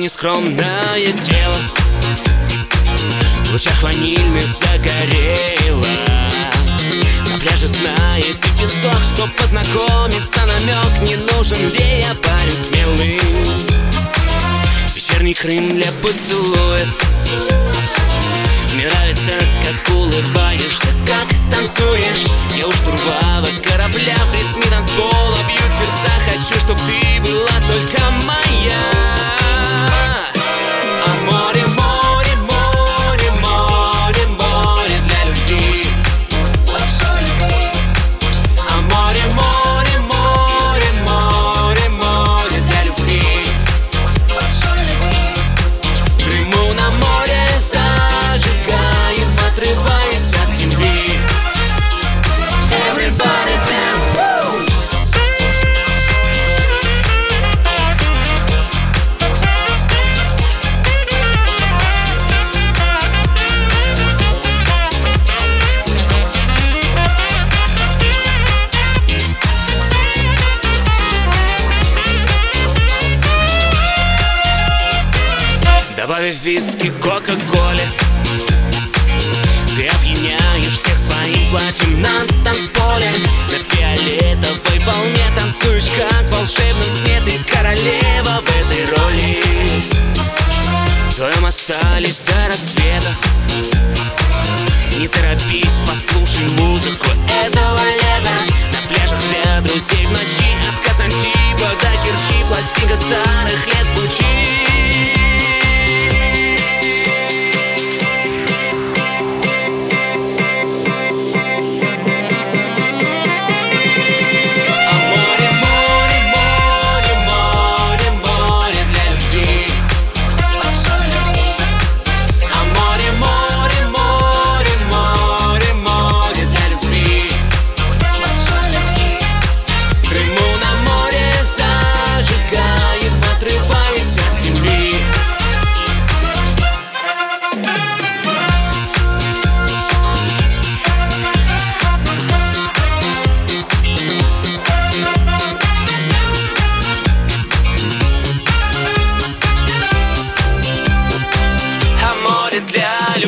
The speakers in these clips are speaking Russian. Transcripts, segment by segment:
нескромное тело. В лучах ванильных загорело. На пляже знает и песок Чтоб познакомиться намек не нужен. Где я парень смелый? Вечерний Крым для поцелуев Мне нравится, как улыбаешься, как танцуешь. Я у штурвала корабля в ритме танцпола Бью сердца, хочу, чтоб ты Виски кока-коле. Ты опьяняешь всех своим платьем на танцполе. На фиолетовой волне танцуешь как в волшебном сне Ты королева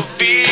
Feel. be